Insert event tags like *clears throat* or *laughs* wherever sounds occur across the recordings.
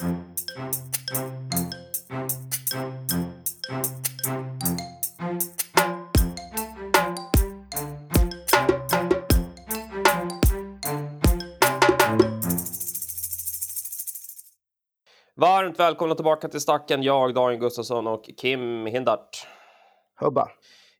Varmt välkomna tillbaka till Stacken. Jag, Daniel Gustafsson och Kim Hindart. Hubba.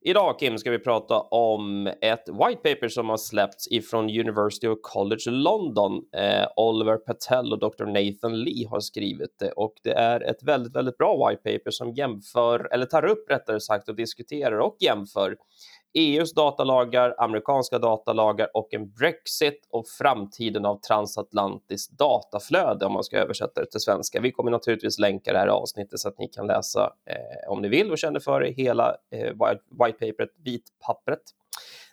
Idag Kim ska vi prata om ett white paper som har släppts ifrån University of College London. Eh, Oliver Patel och Dr. Nathan Lee har skrivit det och det är ett väldigt, väldigt bra white paper som jämför eller tar upp rättare sagt och diskuterar och jämför EUs datalagar, amerikanska datalagar och en Brexit och framtiden av transatlantiskt dataflöde om man ska översätta det till svenska. Vi kommer naturligtvis länka det här avsnittet så att ni kan läsa eh, om ni vill och känner för det, hela eh, white paperet, vitpappret.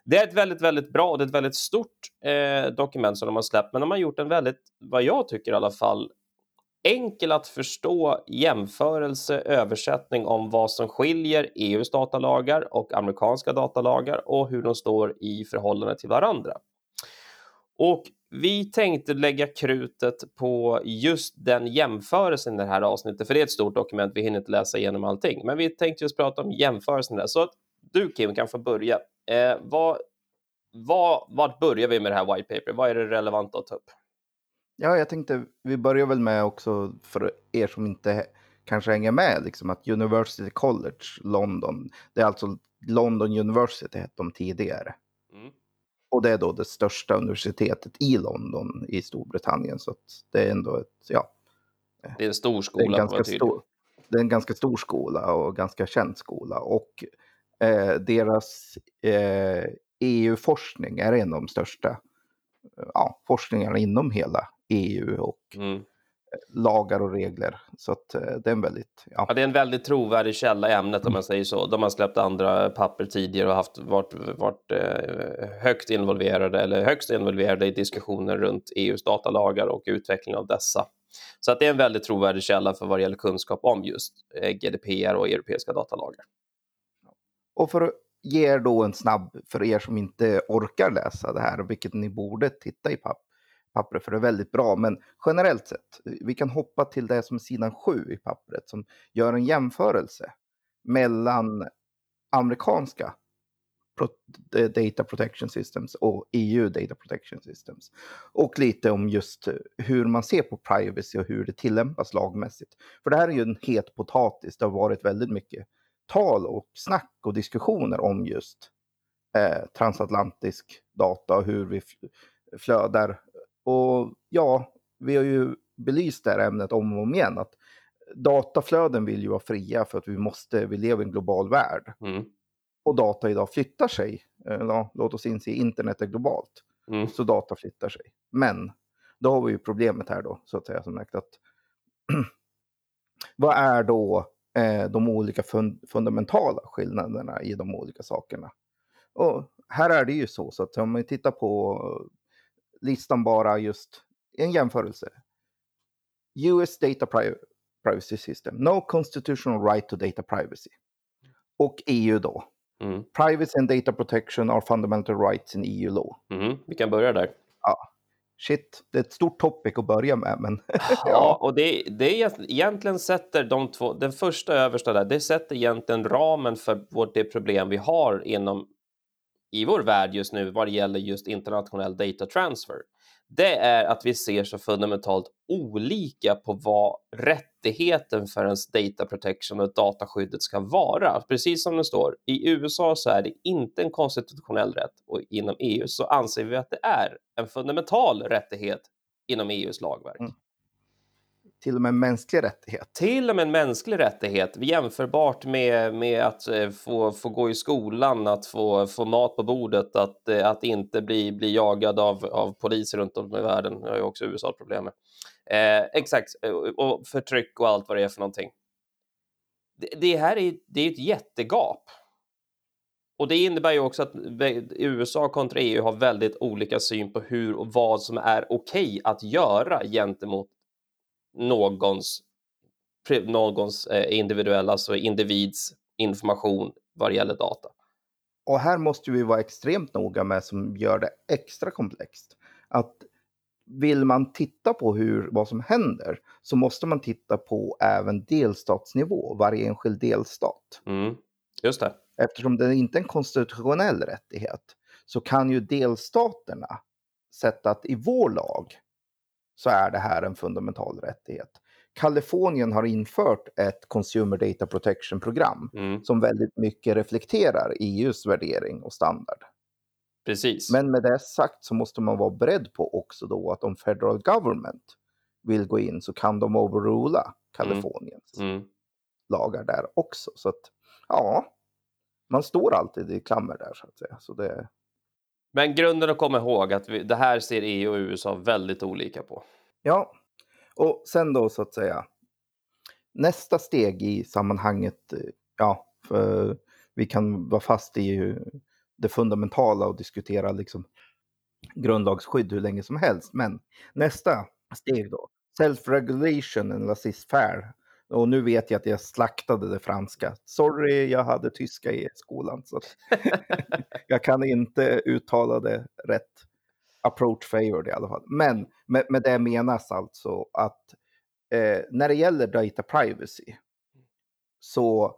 Det är ett väldigt, väldigt bra och det är ett väldigt stort eh, dokument som de har släppt, men de har gjort en väldigt, vad jag tycker i alla fall, enkel att förstå jämförelse, översättning om vad som skiljer EUs datalagar och amerikanska datalagar och hur de står i förhållande till varandra. Och vi tänkte lägga krutet på just den jämförelsen i det här avsnittet, för det är ett stort dokument, vi hinner inte läsa igenom allting, men vi tänkte just prata om jämförelsen där. Så att du Kim kan få börja. Eh, vad, vad, vart börjar vi med det här white paper? Vad är det relevant att ta upp? Ja, jag tänkte vi börjar väl med också för er som inte kanske hänger med, liksom att University College London, det är alltså London University hette de tidigare. Mm. Och det är då det största universitetet i London i Storbritannien, så det är ändå ett, ja. Det är en stor skola. Det är en ganska, stor, det är en ganska stor skola och ganska känd skola och eh, deras eh, EU-forskning är en av de största ja, forskningarna inom hela EU och mm. lagar och regler. Så att eh, det är en väldigt... Ja. ja. det är en väldigt trovärdig källa i ämnet om man säger så. De har släppt andra papper tidigare och haft, varit, varit eh, högt involverade eller högst involverade i diskussioner runt EUs datalagar och utveckling av dessa. Så att det är en väldigt trovärdig källa för vad det gäller kunskap om just eh, GDPR och europeiska datalagar. Och för att ge er då en snabb, för er som inte orkar läsa det här, vilket ni borde titta i papp, pappret för det är väldigt bra. Men generellt sett, vi kan hoppa till det som är sidan 7 i pappret som gör en jämförelse mellan amerikanska Data Protection Systems och EU Data Protection Systems. Och lite om just hur man ser på privacy och hur det tillämpas lagmässigt. För det här är ju en het potatis. Det har varit väldigt mycket tal och snack och diskussioner om just eh, transatlantisk data och hur vi flödar och ja, vi har ju belyst det här ämnet om och om igen. Att dataflöden vill ju vara fria för att vi måste, vi lever i en global värld. Mm. Och data idag flyttar sig. Eh, ja, låt oss inse, internet är globalt. Mm. Så data flyttar sig. Men då har vi ju problemet här då, så att säga, som sagt att *clears throat* vad är då eh, de olika fund fundamentala skillnaderna i de olika sakerna? Och här är det ju så, så att om man tittar på listan bara just en jämförelse. US Data Privacy System, No Constitutional Right to Data Privacy. Och EU då. Mm. Privacy and Data Protection are fundamental rights in EU law. Mm. Vi kan börja där. Ja. Shit, det är ett stort topic att börja med. Men *laughs* ja. och det, det är egentligen sätter de två, den första översta där, det sätter egentligen ramen för vårt, det problem vi har inom i vår värld just nu vad det gäller just internationell data transfer, det är att vi ser så fundamentalt olika på vad rättigheten för ens data protection och dataskyddet ska vara. Precis som det står, i USA så är det inte en konstitutionell rätt och inom EU så anser vi att det är en fundamental rättighet inom EUs lagverk. Mm till och med en mänsklig rättighet. Till och med en mänsklig rättighet, jämförbart med, med att eh, få, få gå i skolan, att få, få mat på bordet, att, eh, att inte bli, bli jagad av, av poliser runt om i världen. Det har ju också USA problem med. Eh, exakt, eh, och förtryck och allt vad det är för någonting. Det, det här är, det är ett jättegap. Och det innebär ju också att USA kontra EU har väldigt olika syn på hur och vad som är okej okay att göra gentemot någons, någons eh, individuella, alltså individs information vad det gäller data. Och här måste vi vara extremt noga med som gör det extra komplext. Att vill man titta på hur, vad som händer så måste man titta på även delstatsnivå, varje enskild delstat. Mm. Just det. Eftersom det inte är en konstitutionell rättighet så kan ju delstaterna sätta att i vår lag så är det här en fundamental rättighet. Kalifornien har infört ett Consumer Data Protection-program Mm. som väldigt mycket reflekterar EUs värdering och standard. Precis. Men med det sagt så måste man vara beredd på också då att om federal government vill gå in så kan de overrula Kaliforniens Mm. lagar där också. Så att ja, man står alltid i klammer där så att säga. Så det, men grunden att komma ihåg att vi, det här ser EU och USA väldigt olika på. ja, och sen då så att säga. Nästa steg i sammanhanget, ja, för vi kan vara fast i det fundamentala och diskutera liksom grundlagsskydd hur länge som helst. Men nästa steg då, self-regulation and laissez-faire. Och nu vet jag att jag slaktade det franska. Sorry, jag hade tyska i skolan. Så *laughs* jag kan inte uttala det rätt. Approach favored i alla fall. Men med, med det menas alltså att eh, när det gäller data privacy så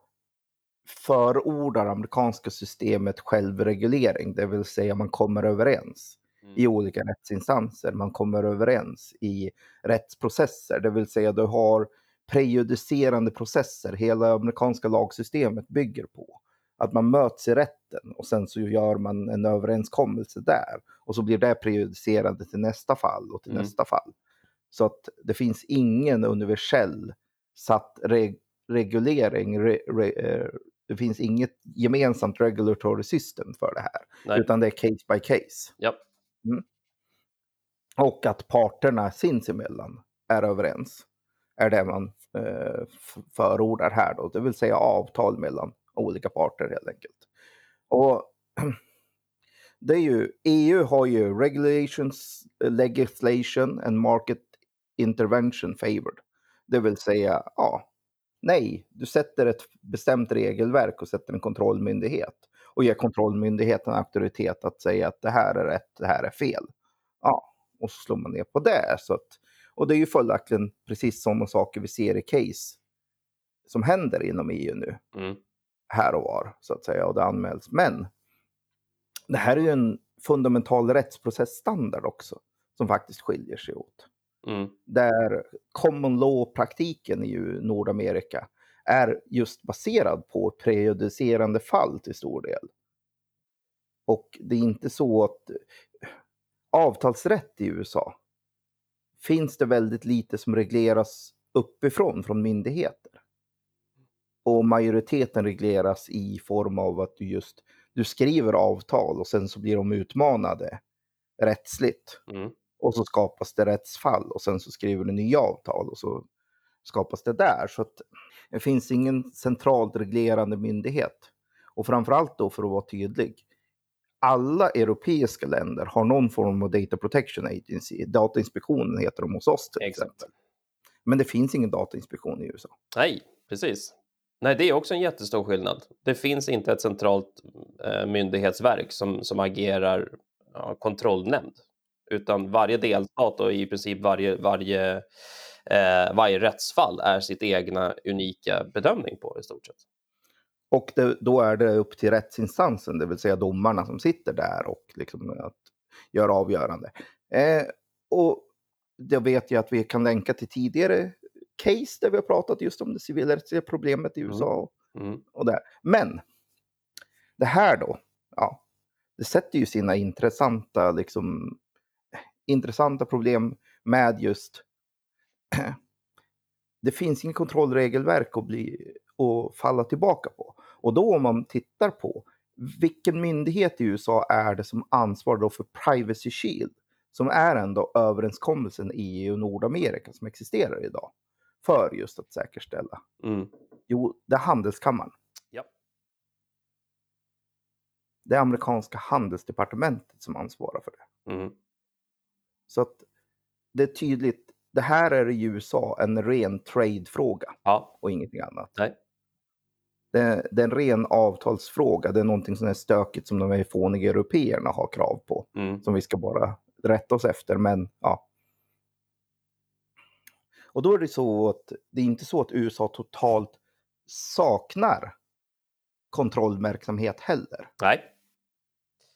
förordar amerikanska systemet självreglering, det vill säga man kommer överens i Mm. olika rättsinstanser, man kommer överens i rättsprocesser, det vill säga du har prejudicerande processer, hela amerikanska lagsystemet bygger på att man möts i rätten och sen så gör man en överenskommelse där och så blir det prejudicerande till nästa fall och till Mm. nästa fall. Så att det finns ingen universell satt reg reglering, re re eh, det finns inget gemensamt regulatory system för det här, Nej. utan det är case by case. Ja. Och att parterna sinsemellan är överens är det man Eh, förordar här då, det vill säga avtal mellan olika parter helt enkelt. Och *clears throat* det är ju, EU har ju regulations, legislation and market intervention favored. Det vill säga, ja, nej, du sätter ett bestämt regelverk och sätter en kontrollmyndighet och ger kontrollmyndigheten auktoritet att säga att det här är rätt, det här är fel. Ja, och så slår man ner på det. Så att, och det är ju följaktligen precis sådana saker vi ser i case som händer inom EU nu Mm. här och var så att säga och det anmäls. Men det här är ju en fundamental rättsprocessstandard också som faktiskt skiljer sig åt. Mm. Där common law-praktiken i Nordamerika är just baserad på prejudicerande fall till stor del. Och det är inte så att avtalsrätt i USA finns det väldigt lite som regleras uppifrån från myndigheter. Och majoriteten regleras i form av att du just du skriver avtal och sen så blir de utmanade rättsligt. Mm. Och så skapas det rättsfall och sen så skriver du nya avtal och så skapas det där. Så att det finns ingen centralt reglerande myndighet. Och framförallt då för att vara tydlig. Alla europeiska länder har någon form av Data Protection Agency. Datainspektionen heter de hos oss till exempel. Exakt. Men det finns ingen datainspektion i USA. Nej, precis. Nej, det är också en jättestor skillnad. Det finns inte ett centralt eh, myndighetsverk som, som agerar ja, kontrollnämnd, utan varje delstat och i princip varje, varje, eh, varje rättsfall är sitt egna unika bedömning på i stort sett. Och det, då är det upp till rättsinstansen, det vill säga domarna som sitter där och liksom att göra avgörande. Eh, och det vet jag att vi kan länka till tidigare case där vi har pratat just om det civilrättsliga problemet i Mm. USA Mm. och där. Men det här då, ja, det sätter ju sina intressanta, liksom, intressanta problem med just *clears throat* det finns ingen kontrollregelverk att, bli, att falla tillbaka på. Och då om man tittar på vilken myndighet i USA är det som ansvarar då för Privacy Shield, som är ändå överenskommelsen i EU och Nordamerika som existerar idag, för just att säkerställa. Mm. Jo, det är handelskammaren. Ja. Det är amerikanska handelsdepartementet som ansvarar för det. Mm. Så att det är tydligt, det här är i USA en ren trade-fråga Ja, och ingenting annat. nej. Det är, det är en ren avtalsfråga. Det är någonting som är stökigt som de här fåniga européerna har krav på. Mm. Som vi ska bara rätta oss efter. Men ja. Och då är det så att det är inte så att USA totalt saknar kontrollverksamhet heller. Nej.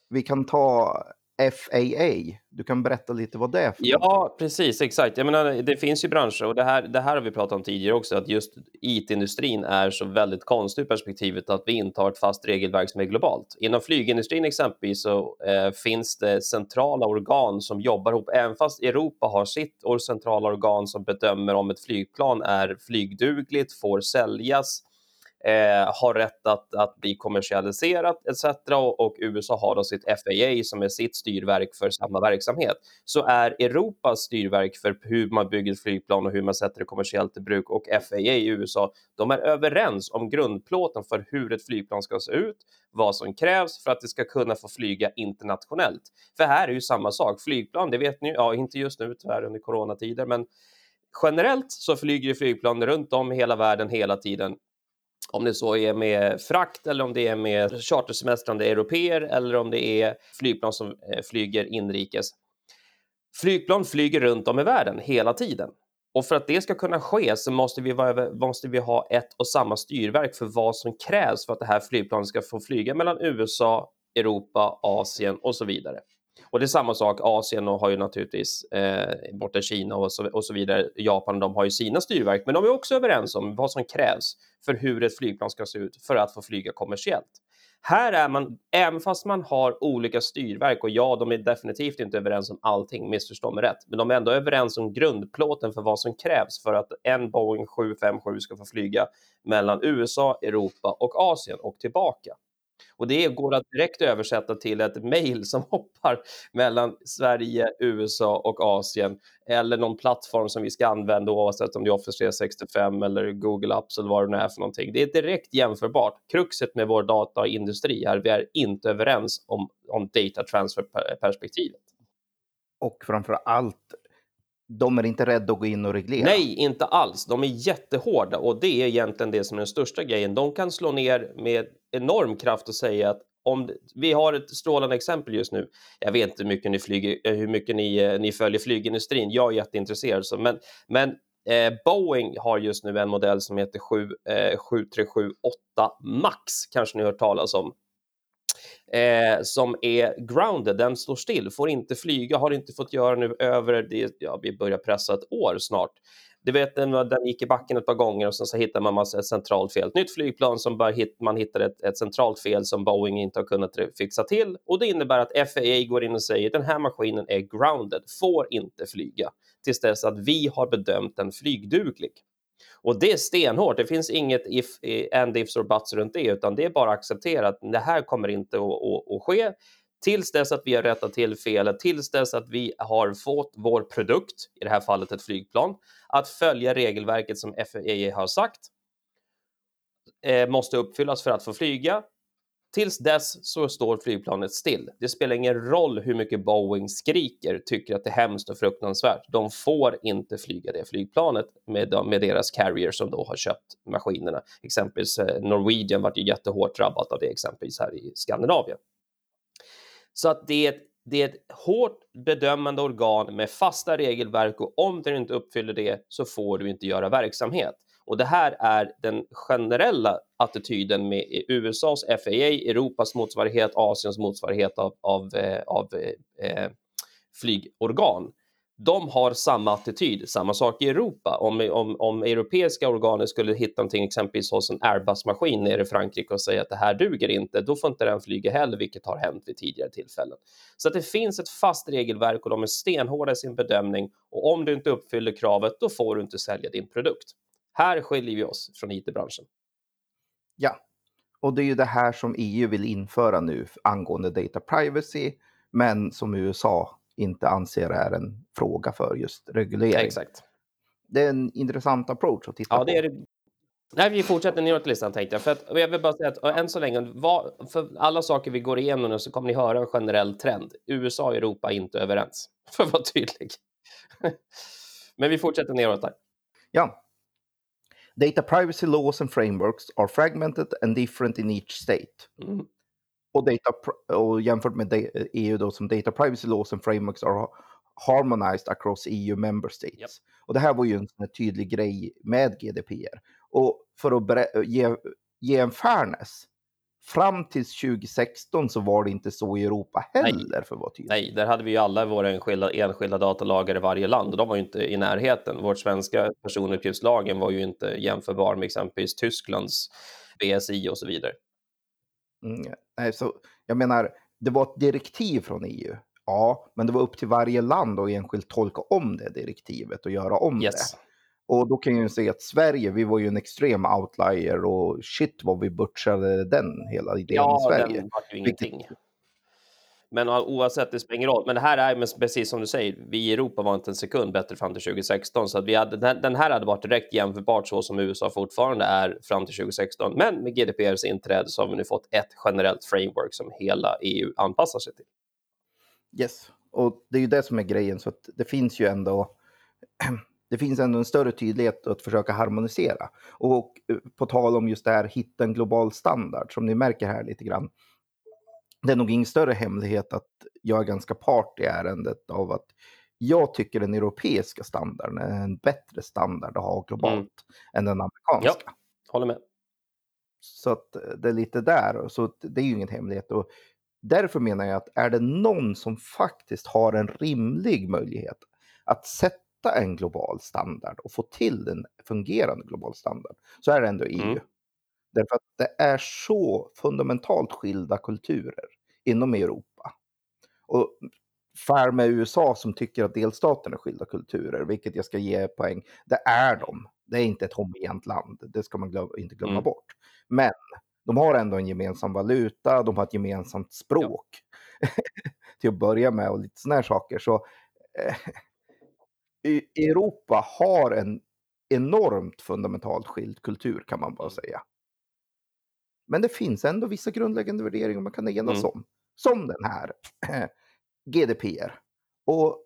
Vi kan ta FAA. Du kan berätta lite vad det är för Ja, precis, exakt. Jag menar, det finns ju branscher och det här, det här har vi pratat om tidigare också, att just IT-industrin är så väldigt konstig i perspektivet att vi inte har ett fast regelverk som är globalt. Inom flygindustrin exempelvis så eh, finns det centrala organ som jobbar ihop, även fast Europa har sitt och centrala organ som bedömer om ett flygplan är flygdugligt, får säljas, eh, har rätt att, att bli kommersialiserat etc. Och, och, USA har då sitt FAA som är sitt styrverk för samma verksamhet. Så är Europas styrverk för hur man bygger flygplan och hur man sätter det kommersiellt i bruk och FAA i USA, de är överens om grundplåten för hur ett flygplan ska se ut, vad som krävs för att det ska kunna få flyga internationellt. För här är ju samma sak, flygplan, det vet ni, ja inte just nu tyvärr under coronatider, men generellt så flyger flygplan runt om i hela världen hela tiden om det så är med frakt eller om det är med chartersemestrande europeer eller om det är flygplan som eh, flyger inrikes. Flygplan flyger runt om i världen hela tiden. Och för att det ska kunna ske så måste vi, vara, måste vi ha ett och samma styrverk för vad som krävs för att det här flygplanet ska få flyga mellan USA, Europa, Asien och så vidare. Och det är samma sak, Asien har ju naturligtvis eh, borta Kina och så, och så vidare, Japan, de har ju sina styrverk, men de är också överens om vad som krävs för hur ett flygplan ska se ut för att få flyga kommersiellt. Här är man, även fast man har olika styrverk och ja, de är definitivt inte överens om allting, missförstå mig rätt, men de är ändå överens om grundplåten för vad som krävs för att en Boeing 757 ska få flyga mellan USA, Europa och Asien och tillbaka. Och det går att direkt översätta till ett mejl *laughs* som hoppar mellan Sverige, USA och Asien eller någon plattform som vi ska använda oavsett om det är Office 365 eller Google Apps eller vad det nu är för någonting. Det är direkt jämförbart. Kruxet med vår dataindustri är att vi är inte överens om, om data transfer-perspektivet. Och framför allt de är inte rädda att gå in och reglera. Nej, inte alls. De är jättehårda och det är egentligen det som är den största grejen. De kan slå ner med enorm kraft och säga att om vi har ett strålande exempel just nu. Jag vet inte hur mycket ni, flyger, eh, hur mycket ni, eh, ni följer flygindustrin. Jag är jätteintresserad, så, men, men eh, Boeing har just nu en modell som heter 7, eh, 7378 Max, kanske ni har hört talas om eh, som är grounded, den står still, får inte flyga, har inte fått göra nu över, det, ja, vi börjar pressa ett år snart. Du vet, den, den gick i backen ett par gånger och sen så hittar man massa, ett centralt fel. Ett nytt flygplan som bara hit, man hittar ett, ett centralt fel som Boeing inte har kunnat fixa till och det innebär att FAA går in och säger den här maskinen är grounded, får inte flyga tills dess att vi har bedömt den flygduglig. Och det är stenhårt. Det finns inget if, and ifs or buts runt det, utan det är bara att acceptera att det här kommer inte att, att, att ske tills dess att vi har rättat till felet, tills dess att vi har fått vår produkt, i det här fallet ett flygplan, att följa regelverket som FAA har sagt eh, måste uppfyllas för att få flyga Tills dess så står flygplanet still. Det spelar ingen roll hur mycket Boeing skriker, tycker att det är hemskt och fruktansvärt. De får inte flyga det flygplanet med, med deras carrier som då har köpt maskinerna. Exempelvis eh, Norwegian vart ju jättehårt drabbat av det exempelvis här i Skandinavien. Så att det är ett det är ett hårt bedömande organ med fasta regelverk och om du inte uppfyller det så får du inte göra verksamhet. Och det här är den generella attityden med USAs FAA, Europas motsvarighet, Asiens motsvarighet av, av, eh, av eh, eh, flygorgan. De har samma attityd, samma sak i Europa. Om, om, om europeiska organ skulle hitta någonting exempelvis hos en Airbus-maskin nere i Frankrike och säga att det här duger inte, då får inte den flyga heller, vilket har hänt vid tidigare tillfällen. Så att det finns ett fast regelverk och de är stenhårda i sin bedömning och om du inte uppfyller kravet, då får du inte sälja din produkt. Här skiljer vi oss från IT-branschen. Ja, och det är ju det här som EU vill införa nu angående data privacy, men som USA inte anser är en fråga för just reglering. exakt. Det är en intressant approach att titta ja, på. Det är det. Nej, vi fortsätter neråt listan tänkte jag. För att, jag vill bara säga att än så länge, vad, för alla saker vi går igenom nu så kommer ni höra en generell trend. USA och Europa är inte överens, *laughs* för att vara tydlig. *laughs* Men vi fortsätter neråt där. Ja, Data privacy laws and frameworks are fragmented and different in each state. Mm. Och, data, och jämfört med EU då som data privacy laws and frameworks are harmonized across EU member states. Japp. Och det här var ju en sån tydlig grej med GDPR. Och för att ge, ge en fairness, fram till 2016 så var det inte så i Europa heller för att vara tydlig. Nej, där hade vi ju alla våra enskilda, enskilda datalagar i varje land och de var ju inte i närheten. Vårt svenska personuppgiftslagen var ju inte jämförbar med exempelvis Tysklands BSI och så vidare. Mm, nej, så jag menar, det var ett direktiv från EU. Ja, men det var upp till varje land att enskilt tolka om det direktivet och göra om Yes. det. Och då kan jag ju säga att Sverige, vi var ju en extrem outlier och shit vad vi butchade den hela idén Ja, i Sverige. den vart ju Vilket- ingenting. Men oavsett, det spelar ingen roll. Men det här är men precis som du säger, vi i Europa var inte en sekund bättre fram till 2016. Så att vi hade, den den här hade varit direkt jämförbart så som USA fortfarande är fram till 2016. Men med GDPRs inträde så har vi nu fått ett generellt framework som hela EU anpassar sig till. Yes, och det är ju det som är grejen. Så att det finns ju ändå det finns ändå en större tydlighet att försöka harmonisera. Och eh, på tal om just det här, hitta en global standard, som ni märker här lite grann. Det är nog ingen större hemlighet att jag är ganska part i ärendet av att jag tycker den europeiska standarden är en bättre standard att ha globalt Mm. än den amerikanska. Håller med. Så att eh, det är lite där, så det är ju ingen hemlighet. Och därför menar jag att är det någon som faktiskt har en rimlig möjlighet att sätta en global standard och få till en fungerande global standard så är det ändå EU. Mm. Därför att det är så fundamentalt skilda kulturer inom Europa. Och fär med USA som tycker att delstaterna är skilda kulturer, vilket jag ska ge poäng, det är de. Det är inte ett homogent land, det ska man glöm, inte glömma Mm. bort. Men de har ändå en gemensam valuta, de har ett gemensamt språk. *laughs* Till att börja med och lite sådana här saker. Så eh, Europa har en enormt fundamentalt skild kultur kan man bara Mm. säga. Men det finns ändå vissa grundläggande värderingar man kan enas Mm. om. Som den här *clears throat* GDPR. Och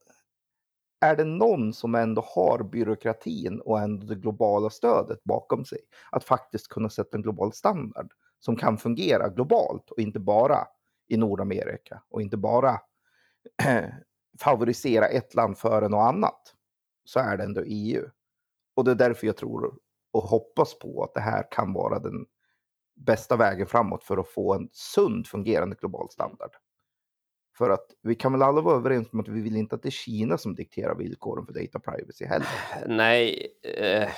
är det någon som ändå har byråkratin och ändå det globala stödet bakom sig att faktiskt kunna sätta en global standard som kan fungera globalt och inte bara i Nordamerika och inte bara *clears throat* favorisera ett land före något annat så är det ändå EU. Och det är därför jag tror och hoppas på att det här kan vara den bästa vägen framåt för att få en sund fungerande global standard. För att vi kan väl alla vara överens om att vi vill inte att det är Kina som dikterar villkoren för data privacy heller. Nej, eh,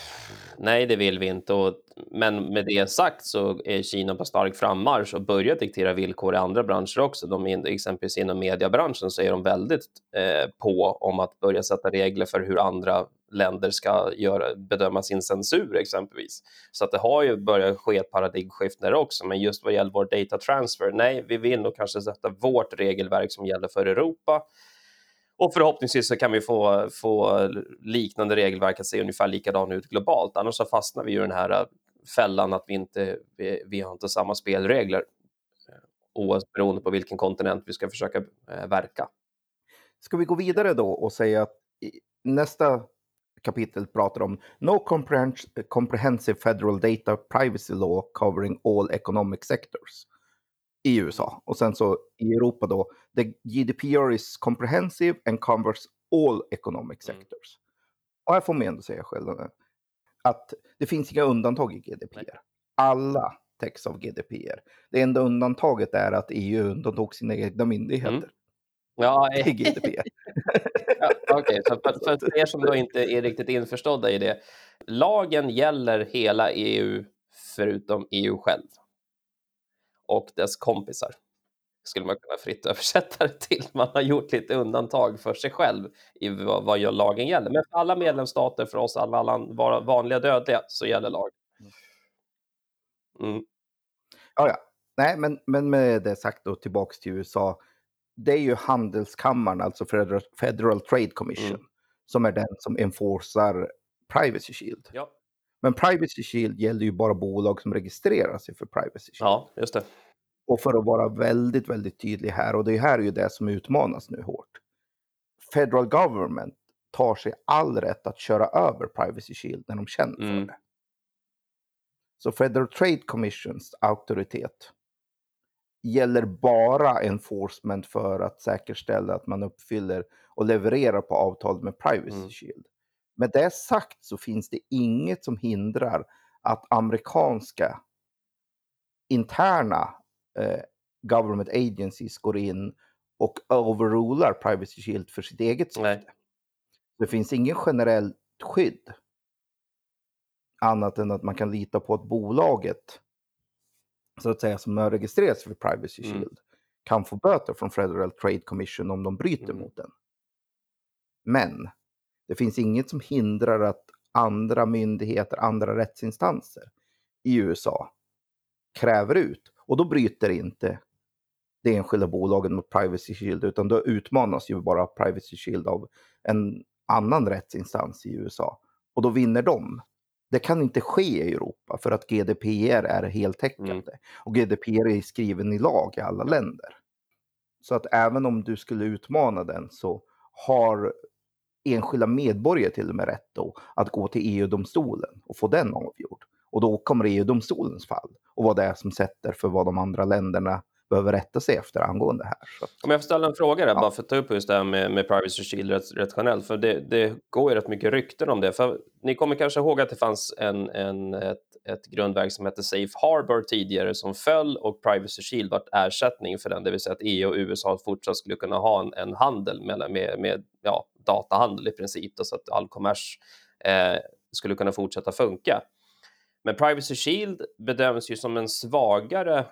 nej, det vill vi inte. Och, men med det sagt så är Kina på stark frammarsch och börjar diktera villkor i andra branscher också. De, exempelvis inom mediebranschen så är de väldigt eh, på om att börja sätta regler för hur andra länder ska göra, bedöma sin censur exempelvis. Så att det har ju börjat ske ett paradigmskifte där också. Men just vad gäller vår data transfer, nej, vi vill nog kanske sätta vårt regelverk som gäller för Europa och förhoppningsvis så kan vi få, få liknande regelverk att se ungefär likadan ut globalt. Annars så fastnar vi i den här äh, fällan att vi inte vi, vi har inte samma spelregler eh, oavsett beroende på vilken kontinent vi ska försöka eh, verka. Ska vi gå vidare då och säga att nästa kapitel pratar om No comprehens- Comprehensive Federal Data Privacy Law covering all economic sectors i USA. Och sen så i Europa då, the GDPR is comprehensive and covers all economic Mm. sectors. Och här får man ändå säga själv att det finns inga undantag i GDPR. Alla täcks av GDPR. Det enda undantaget är att EU undantog sina egna myndigheter Mm. Ja, *laughs* i GDPR. *laughs* Ja, Okej, så för, för *laughs* er som då inte är riktigt införstådda i det. Lagen gäller hela EU förutom EU själv. Och dess kompisar. Skulle man kunna fritt översätta det till. Man har gjort lite undantag för sig själv i vad, vad gör lagen gäller. Men för alla medlemsstater, för oss alla, alla va- vanliga dödliga, så gäller lagen. Mm. Ja, ja. Nej, men, men med det sagt då tillbaks till USA. Det är ju handelskammaren, alltså Federal, Federal Trade Commission, Mm. som är den som enforcar Privacy Shield. Ja. Men Privacy Shield gäller ju bara bolag som registrerar sig för Privacy Shield. ja, just det. Och för att vara väldigt, väldigt tydlig här, och det här är ju det som utmanas nu hårt. Federal Government tar sig all rätt att köra över Privacy Shield när de känner för Mm. det. Så Federal Trade Commissions auktoritet gäller bara enforcement för att säkerställa att man uppfyller och levererar på avtalet med Privacy Mm. Shield. Med det sagt så finns det inget som hindrar att amerikanska interna eh, government agencies går in och overrular Privacy Shield för sitt eget syfte. Nej. Det finns ingen generellt skydd. Annat än att man kan lita på att bolaget, så att säga, som har registrerats för Privacy Mm. Shield, kan få böter från Federal Trade Commission om de bryter Mm. mot den. Men det finns inget som hindrar att andra myndigheter, andra rättsinstanser i USA kräver ut. Och då bryter inte det enskilda bolaget mot Privacy Shield, utan då utmanas ju bara Privacy Shield av en annan rättsinstans i USA. Och då vinner de. Det kan inte ske i Europa för att GDPR är heltäckande. Mm. Och GDPR är skriven i lag i alla länder. Så att även om du skulle utmana den så har enskilda medborgare till och med rätt då att gå till EU-domstolen och få den avgjord. Och då kommer EU-domstolens fall och vad det är som sätter för vad de andra länderna behöver rätta sig efter angående här. Så Om jag får ställa en fråga där, Ja. bara för att ta upp just det här med, med Privacy Shield rätt, rätt generellt, för det, det går ju rätt mycket rykten om det. För ni kommer kanske ihåg att det fanns en, en, ett, ett grundverk som hette Safe Harbor tidigare som föll och Privacy Shield vart ersättning för den, det vill säga att EU och USA fortsatt skulle kunna ha en, en handel med, med, med ja, datahandel i princip, då, så att all kommers eh, skulle kunna fortsätta funka. Men Privacy Shield bedöms ju som en svagare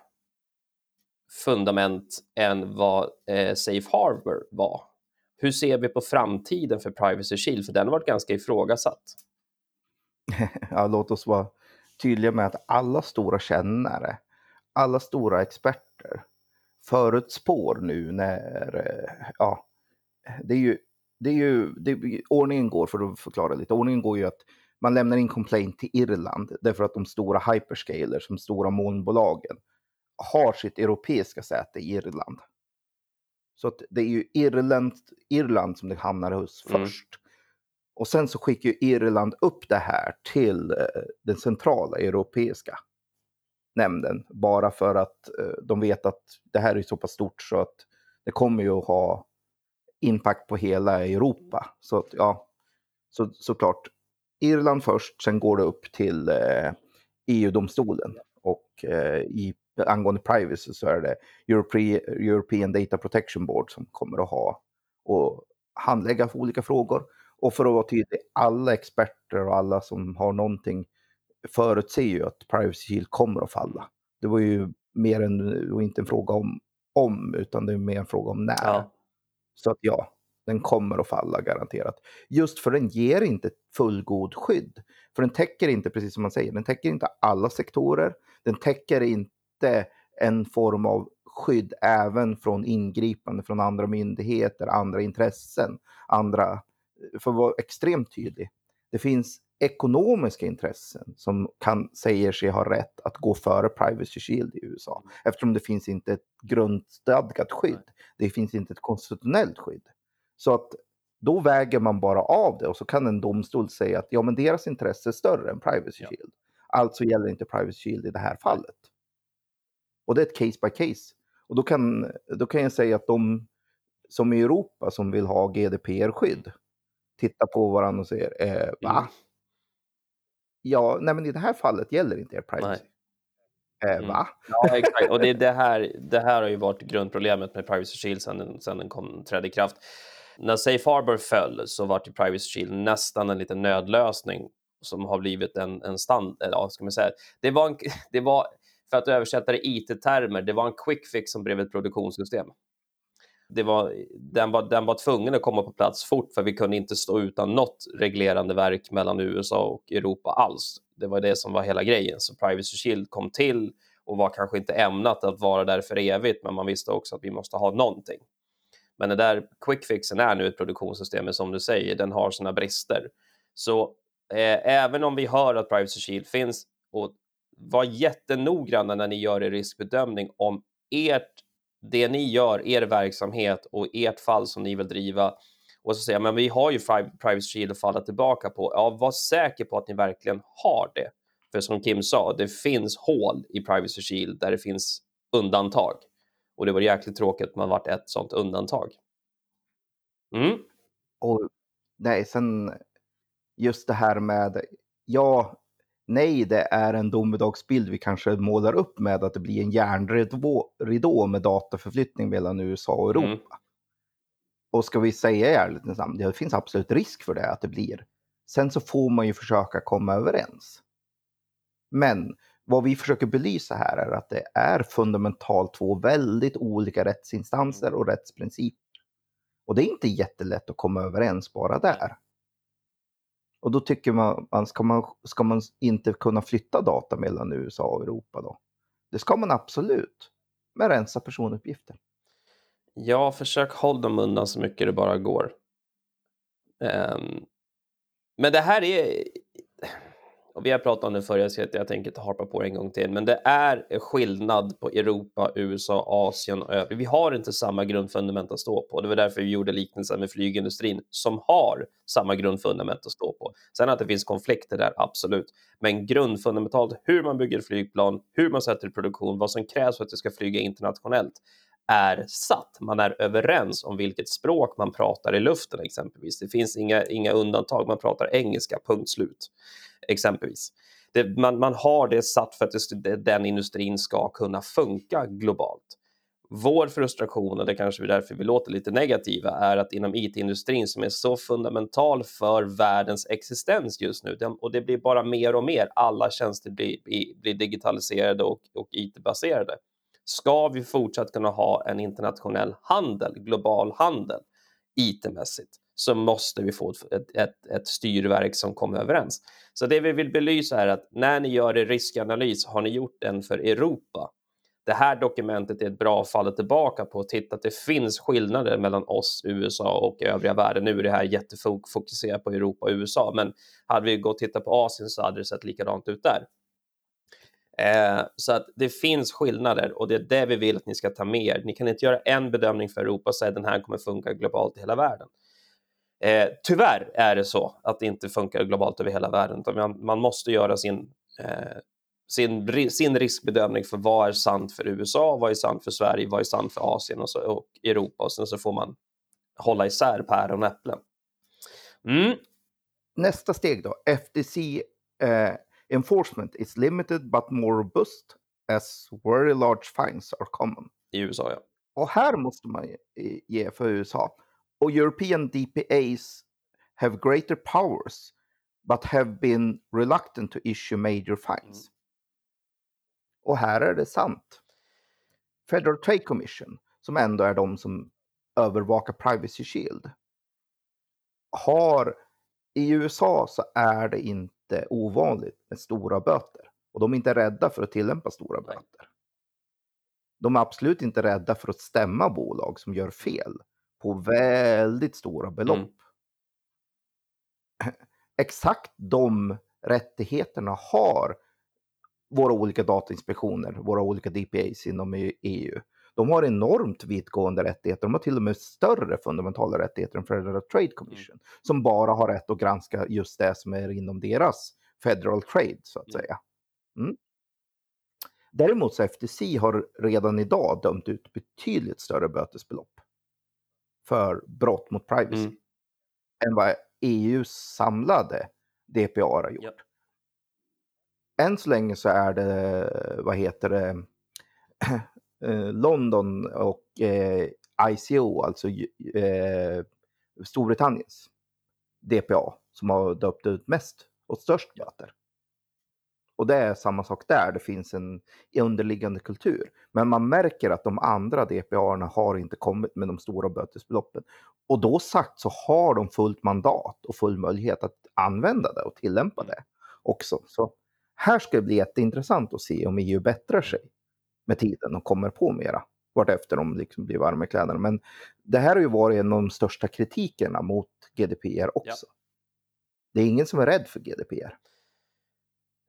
fundament än vad eh, Safe Harbor var. Hur ser vi på framtiden för Privacy Shield? För den har varit ganska ifrågasatt. *laughs* ja, låt oss vara tydliga med att alla stora kännare, alla stora experter förutspår nu när, eh, ja, det är ju, det är ju, det, ordningen går, för att förklara lite, ordningen går ju att man lämnar in complaint till Irland därför att de stora hyperscalers, de stora molnbolagen, har sitt europeiska säte i Irland. Så att det är ju Irland, Irland som det hamnar hos Mm. först. Och sen så skickar ju Irland upp det här till eh, den centrala europeiska nämnden. Bara för att eh, de vet att det här är så pass stort så att det kommer ju att ha impact på hela Europa. Så att, ja, så, såklart. Irland först, sen går det upp till eh, EU-domstolen. Och eh, i, angående privacy så är det Europe, European Data Protection Board som kommer att ha och handlägga för olika frågor. Och för att vara tydlig, alla experter och alla som har någonting förutser ju att Privacy Shield kommer att falla. Det var ju mer än, var inte en fråga om om, utan det är mer en fråga om när. Ja. Så att ja, den kommer att falla garanterat. Just för den ger inte fullgod skydd. För den täcker inte, precis som man säger, den täcker inte alla sektorer. Den täcker inte en form av skydd även från ingripande från andra myndigheter, andra intressen, andra, för att vara extremt tydlig. Det finns ekonomiska intressen som kan, säger sig ha rätt att gå före Privacy Shield i USA. Eftersom det finns inte ett grundstadgat skydd. Det finns inte ett konstitutionellt skydd. Så att då väger man bara av det och så kan en domstol säga att ja, men deras intresse är större än Privacy Ja. Shield. Alltså gäller inte Privacy Shield i det här fallet. Och det är ett case by case. Och då kan, då kan jag säga att de som i Europa som vill ha GDPR-skydd tittar på varandra och säger eh, va? Mm. Ja, nej men i det här fallet gäller inte er privacy. Eh, Mm. Va? Ja, exakt. Och det, det, här, det här har ju varit grundproblemet med Privacy Shield sedan sedan den kom, trädde i kraft. När Safe Harbor föll så var ju Privacy Shield nästan en liten nödlösning som har blivit en, en stand... eller Ja, ska man säga. Det var, en, *laughs* det var, för att översätta det i IT-termer, det var en quick fix som blev ett produktionssystem. Det var, den, var, den var tvungen att komma på plats fort för vi kunde inte stå utan något reglerande verk mellan USA och Europa alls. Det var det som var hela grejen. Så Privacy Shield kom till och var kanske inte ämnat att vara där för evigt, men man visste också att vi måste ha någonting. Men den där quick fixen är nu ett produktionssystem, men som du säger, den har sina brister. Så eh, även om vi hör att Privacy Shield finns, och var jättenoggranna när ni gör er riskbedömning om ert, det ni gör, er verksamhet och ert fall som ni vill driva. Och så säger jag, men vi har ju Private Privacy Shield att falla tillbaka på. Ja, var säker på att ni verkligen har det. För som Kim sa, det finns hål i Privacy Shield där det finns undantag. Och det var jäkligt tråkigt att man varit ett sånt undantag. Mm. Och nej, sen just det här med, ja, nej, det är en domedagsbild vi kanske målar upp med att det blir en järnridå med dataförflyttning mellan USA och Europa. Mm. Och ska vi säga i ärlighetens namn, det finns absolut risk för det, att det blir. Sen så får man ju försöka komma överens. Men vad vi försöker belysa här är att det är fundamentalt två väldigt olika rättsinstanser och rättsprinciper. Och det är inte jättelätt att komma överens bara där. Och då tycker man, man, ska, man ska man inte kunna flytta data mellan USA och Europa då? Det ska man absolut, men rensa personuppgifter. Ja, försök hålla dem undan så mycket det bara går. Um, men det här är och vi har pratat om det förr, så jag tänker inte harpa på det en gång till, men det är skillnad på Europa, USA, Asien och övriga. Vi har inte samma grundfundament att stå på. Det var därför vi gjorde liknelsen med flygindustrin som har samma grundfundament att stå på. Sen att det finns konflikter där, absolut, men grundfundamentalt hur man bygger flygplan, hur man sätter i produktion, vad som krävs för att det ska flyga internationellt är satt. Man är överens om vilket språk man pratar i luften exempelvis. Det finns inga, inga undantag. Man pratar engelska, punkt slut exempelvis. Det, man, man har det satt för att det, den industrin ska kunna funka globalt. Vår frustration, och det kanske är därför vi låter lite negativa, är att inom IT-industrin som är så fundamental för världens existens just nu, och det blir bara mer och mer, alla tjänster blir, blir digitaliserade och, och IT-baserade. Ska vi fortsatt kunna ha en internationell handel, global handel, IT-mässigt, så måste vi få ett, ett, ett, styrverk som kommer överens. Så det vi vill belysa är att när ni gör er riskanalys, har ni gjort den för Europa? Det här dokumentet är ett bra fall att tillbaka på och titta att det finns skillnader mellan oss, USA och övriga världen. Nu är det här jättefokuserat på Europa och USA, men hade vi gått och tittat på Asien så hade det sett likadant ut där. Eh, så att det finns skillnader och det är det vi vill att ni ska ta med er. Ni kan inte göra en bedömning för Europa och säga att den här kommer funka globalt i hela världen. Eh, tyvärr är det så att det inte funkar globalt över hela världen, man, man måste göra sin, eh, sin, sin riskbedömning för vad är sant för USA, vad är sant för Sverige, vad är sant för Asien och, så, och Europa och sen så får man hålla isär päron och äpplen. Mm. Nästa steg då, FTC eh, enforcement is limited but more robust as very large fines are common. I USA ja. Och här måste man ge för USA. Och European DPAs have greater powers but have been reluctant to issue major fines. Mm. Och här är det sant. Federal Trade Commission, som ändå är de som övervakar Privacy Shield, har i USA så är det inte ovanligt med stora böter. Och de är inte rädda för att tillämpa stora böter. De är absolut inte rädda för att stämma bolag som gör fel på väldigt stora belopp. Mm. *laughs* Exakt de rättigheterna har våra olika datainspektioner, våra olika DPAs inom EU. De har enormt vittgående rättigheter. De har till och med större fundamentala rättigheter än Federal Trade Commission, mm. som bara har rätt att granska just det som är inom deras Federal Trade, så att mm. säga. Mm. Däremot så FTC har redan idag dömt ut betydligt större bötesbelopp för brott mot privacy mm. än vad EUs samlade DPA har gjort. Yep. Än så länge så är det, vad heter det, *clears throat* eh, London och eh, ICO, alltså eh, Storbritanniens DPA, som har döpt ut mest och störst böter. Och det är samma sak där, det finns en underliggande kultur. Men man märker att de andra DPA har inte kommit med de stora bötesbeloppen. Och då sagt så har de fullt mandat och full möjlighet att använda det och tillämpa det också. Så här ska det bli jätteintressant att se om EU bättrar sig med tiden och kommer på mera vartefter de liksom blir varma i kläderna. Men det här har ju varit en av de största kritikerna mot GDPR också. Ja. Det är ingen som är rädd för GDPR.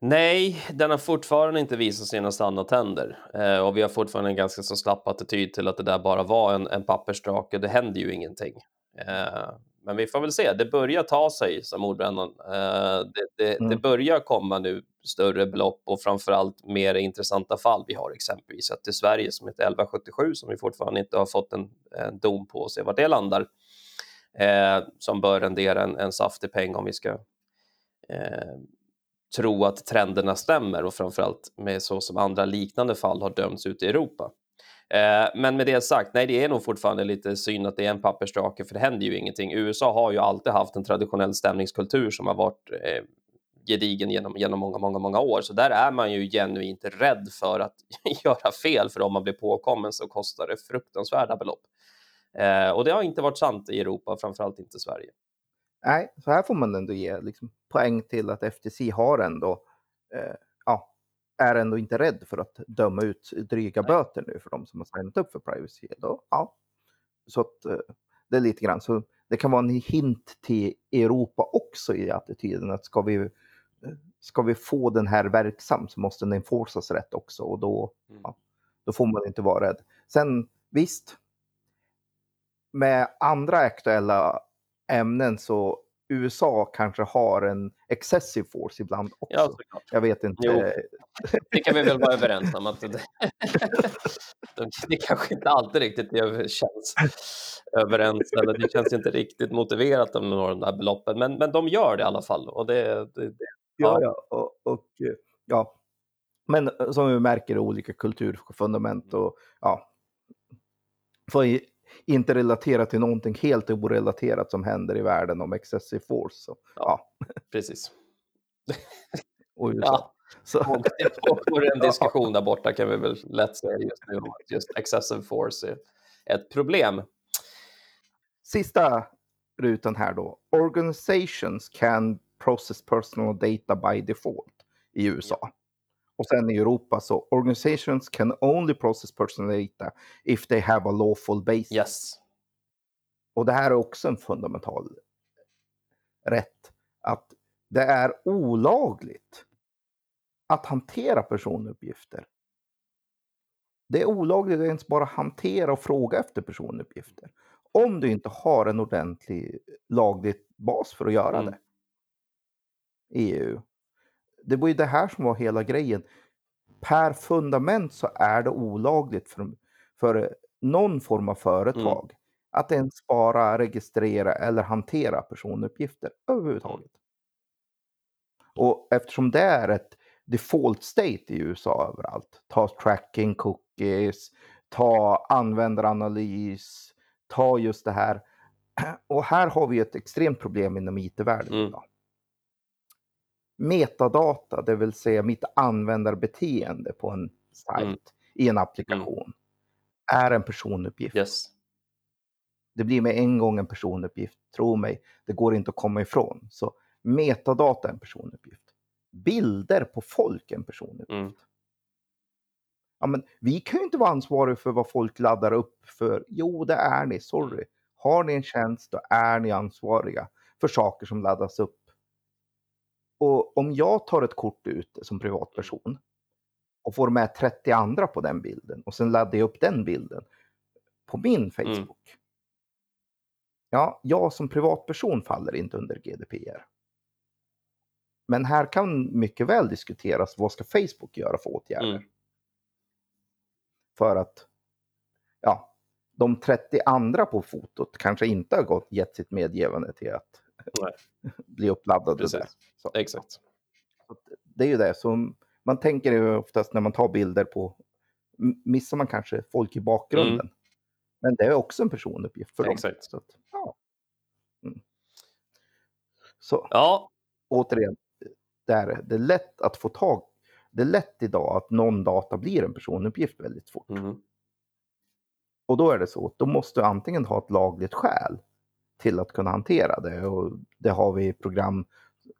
Nej, den har fortfarande inte visat sina sanna tänder eh, och vi har fortfarande en ganska så slapp attityd till att det där bara var en, en pappersdrake. Det händer ju ingenting. Eh, Men vi får väl se. Det börjar ta sig, som mordbrännaren. Eh, det, det, Mm. det börjar komma nu större belopp och framförallt mer intressanta fall. Vi har exempelvis ett i Sverige som heter 1177 som vi fortfarande inte har fått en, en dom på och se var det landar. Eh, som bör rendera en, en saftig peng om vi ska eh, tro att trenderna stämmer och framförallt med så som andra liknande fall har dömts ut i Europa. Eh, men med det sagt, nej, det är nog fortfarande lite synd att det är en pappersdrake, för det händer ju ingenting. USA har ju alltid haft en traditionell stämningskultur som har varit eh, gedigen genom, genom många, många, många år. Så där är man ju genuint rädd för att *laughs* göra fel, för om man blir påkommen så kostar det fruktansvärda belopp. Eh, och det har inte varit sant i Europa, framförallt inte Sverige. Nej, så här får man ändå ge liksom, poäng till att FTC har ändå, eh, ja, är ändå inte rädd för att döma ut dryga böter nu för de som har signat upp för privacy. Då, ja. Så att eh, det är lite grann, så det kan vara en hint till Europa också i attityden att ska vi, eh, ska vi få den här verksam så måste den enforcas rätt också och då, Mm. ja, då får man inte vara rädd. Sen visst, med andra aktuella ämnen så USA kanske har en excessive force ibland också. Ja, såklart. Jag vet inte. Jo. *laughs* Det kan vi väl vara överens om. Att det, *laughs* det kanske inte alltid riktigt känns överens, eller det känns inte riktigt motiverat om några av de där beloppen, men, men de gör det i alla fall. Och det, det, det Ja, ja. Och, och, eh, ja. Men eh, som vi märker är olika kulturfundament och ja. Får i- inte relatera till någonting helt orelaterat som händer i världen om excessive force. Så, ja. precis. *laughs* Och USA. Ja, Så, och pågår en *laughs* diskussion där borta kan vi väl lätt säga just nu att just excessive force är ett problem. Sista rutan här då. Organizations can process personal data by default i USA. Och sen i Europa så organizations can only process personal data if they have a lawful basis. Yes. Och det här är också en fundamental rätt. Att det är olagligt att hantera personuppgifter. Det är olagligt att ens bara hantera och fråga efter personuppgifter. Om du inte har en ordentlig laglig bas för att göra Mm. det. EU. Det var ju det här som var hela grejen. Per fundament så är det olagligt för, för någon form av företag att ens bara registrera eller hantera personuppgifter överhuvudtaget. Och eftersom det är ett default state i USA överallt, ta tracking, cookies, ta användaranalys, ta just det här. *clears throat* Och här har vi ett extremt problem inom IT-världen Mm. idag. Metadata, det vill säga mitt användarbeteende på en sajt Mm. i en applikation, är en personuppgift. Yes. Det blir med en gång en personuppgift, tro mig. Det går inte att komma ifrån. Så metadata är en personuppgift. Bilder på folk är en personuppgift. Mm. Ja, men vi kan ju inte vara ansvariga för vad folk laddar upp för. Jo, det är ni, sorry. Har ni en tjänst, då är ni ansvariga för saker som laddas upp. Och om jag tar ett kort ut som privatperson och får med 30 andra på den bilden och sen laddar jag upp den bilden på min Facebook. Ja, jag som privatperson faller inte under GDPR. Men här kan mycket väl diskuteras vad ska Facebook göra för åtgärder? Mm. För att ja, de 30 andra på fotot kanske inte har gått, gett sitt medgivande till att. *laughs* bli uppladdade. Precis. Så, Exakt. så det är ju det som man tänker ju oftast när man tar bilder på, missar man kanske folk i bakgrunden. Men det är också en personuppgift för dem. Mm. Exakt. Så, att, ja. mm. så Ja, återigen, det är, det är lätt att få tag det är lätt idag att någon data blir en personuppgift väldigt fort. mhm. Och då är det så att då måste du antingen ha ett lagligt skäl till att kunna hantera det. Och det har vi program.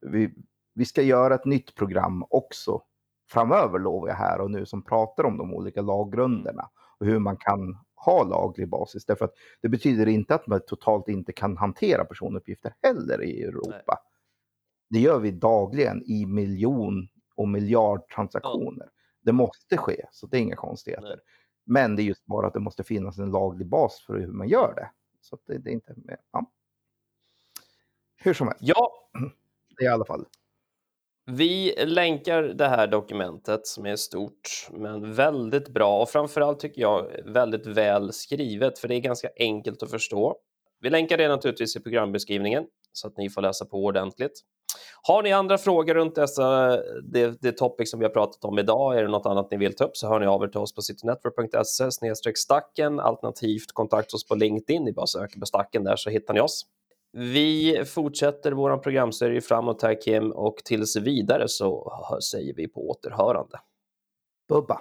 Vi, vi ska göra ett nytt program också framöver lovar jag här och nu som pratar om de olika laggrunderna och hur man kan ha laglig basis. Därför att det betyder inte att man totalt inte kan hantera personuppgifter heller i Europa. Det gör vi dagligen i miljon och miljardtransaktioner. Det måste ske, så det är inga konstigheter. Nej. Men det är just bara att det måste finnas en laglig bas för hur man gör det. Så att det, det är inte mer. Ja. Hur som helst. Ja. *clears throat* I alla fall. Vi länkar det här dokumentet som är stort, men väldigt bra och framförallt tycker jag väldigt väl skrivet, för det är ganska enkelt att förstå. Vi länkar det naturligtvis i programbeskrivningen så att ni får läsa på ordentligt. Har ni andra frågor runt dessa, det, det topic som vi har pratat om idag, är det något annat ni vill ta upp så hör ni av er till oss på citynetwork.se stacken alternativt kontakta oss på LinkedIn. Ni bara söker på stacken där så hittar ni oss. Vi fortsätter vår programserie framåt här Kim och tills vidare så säger vi på återhörande. Bubba.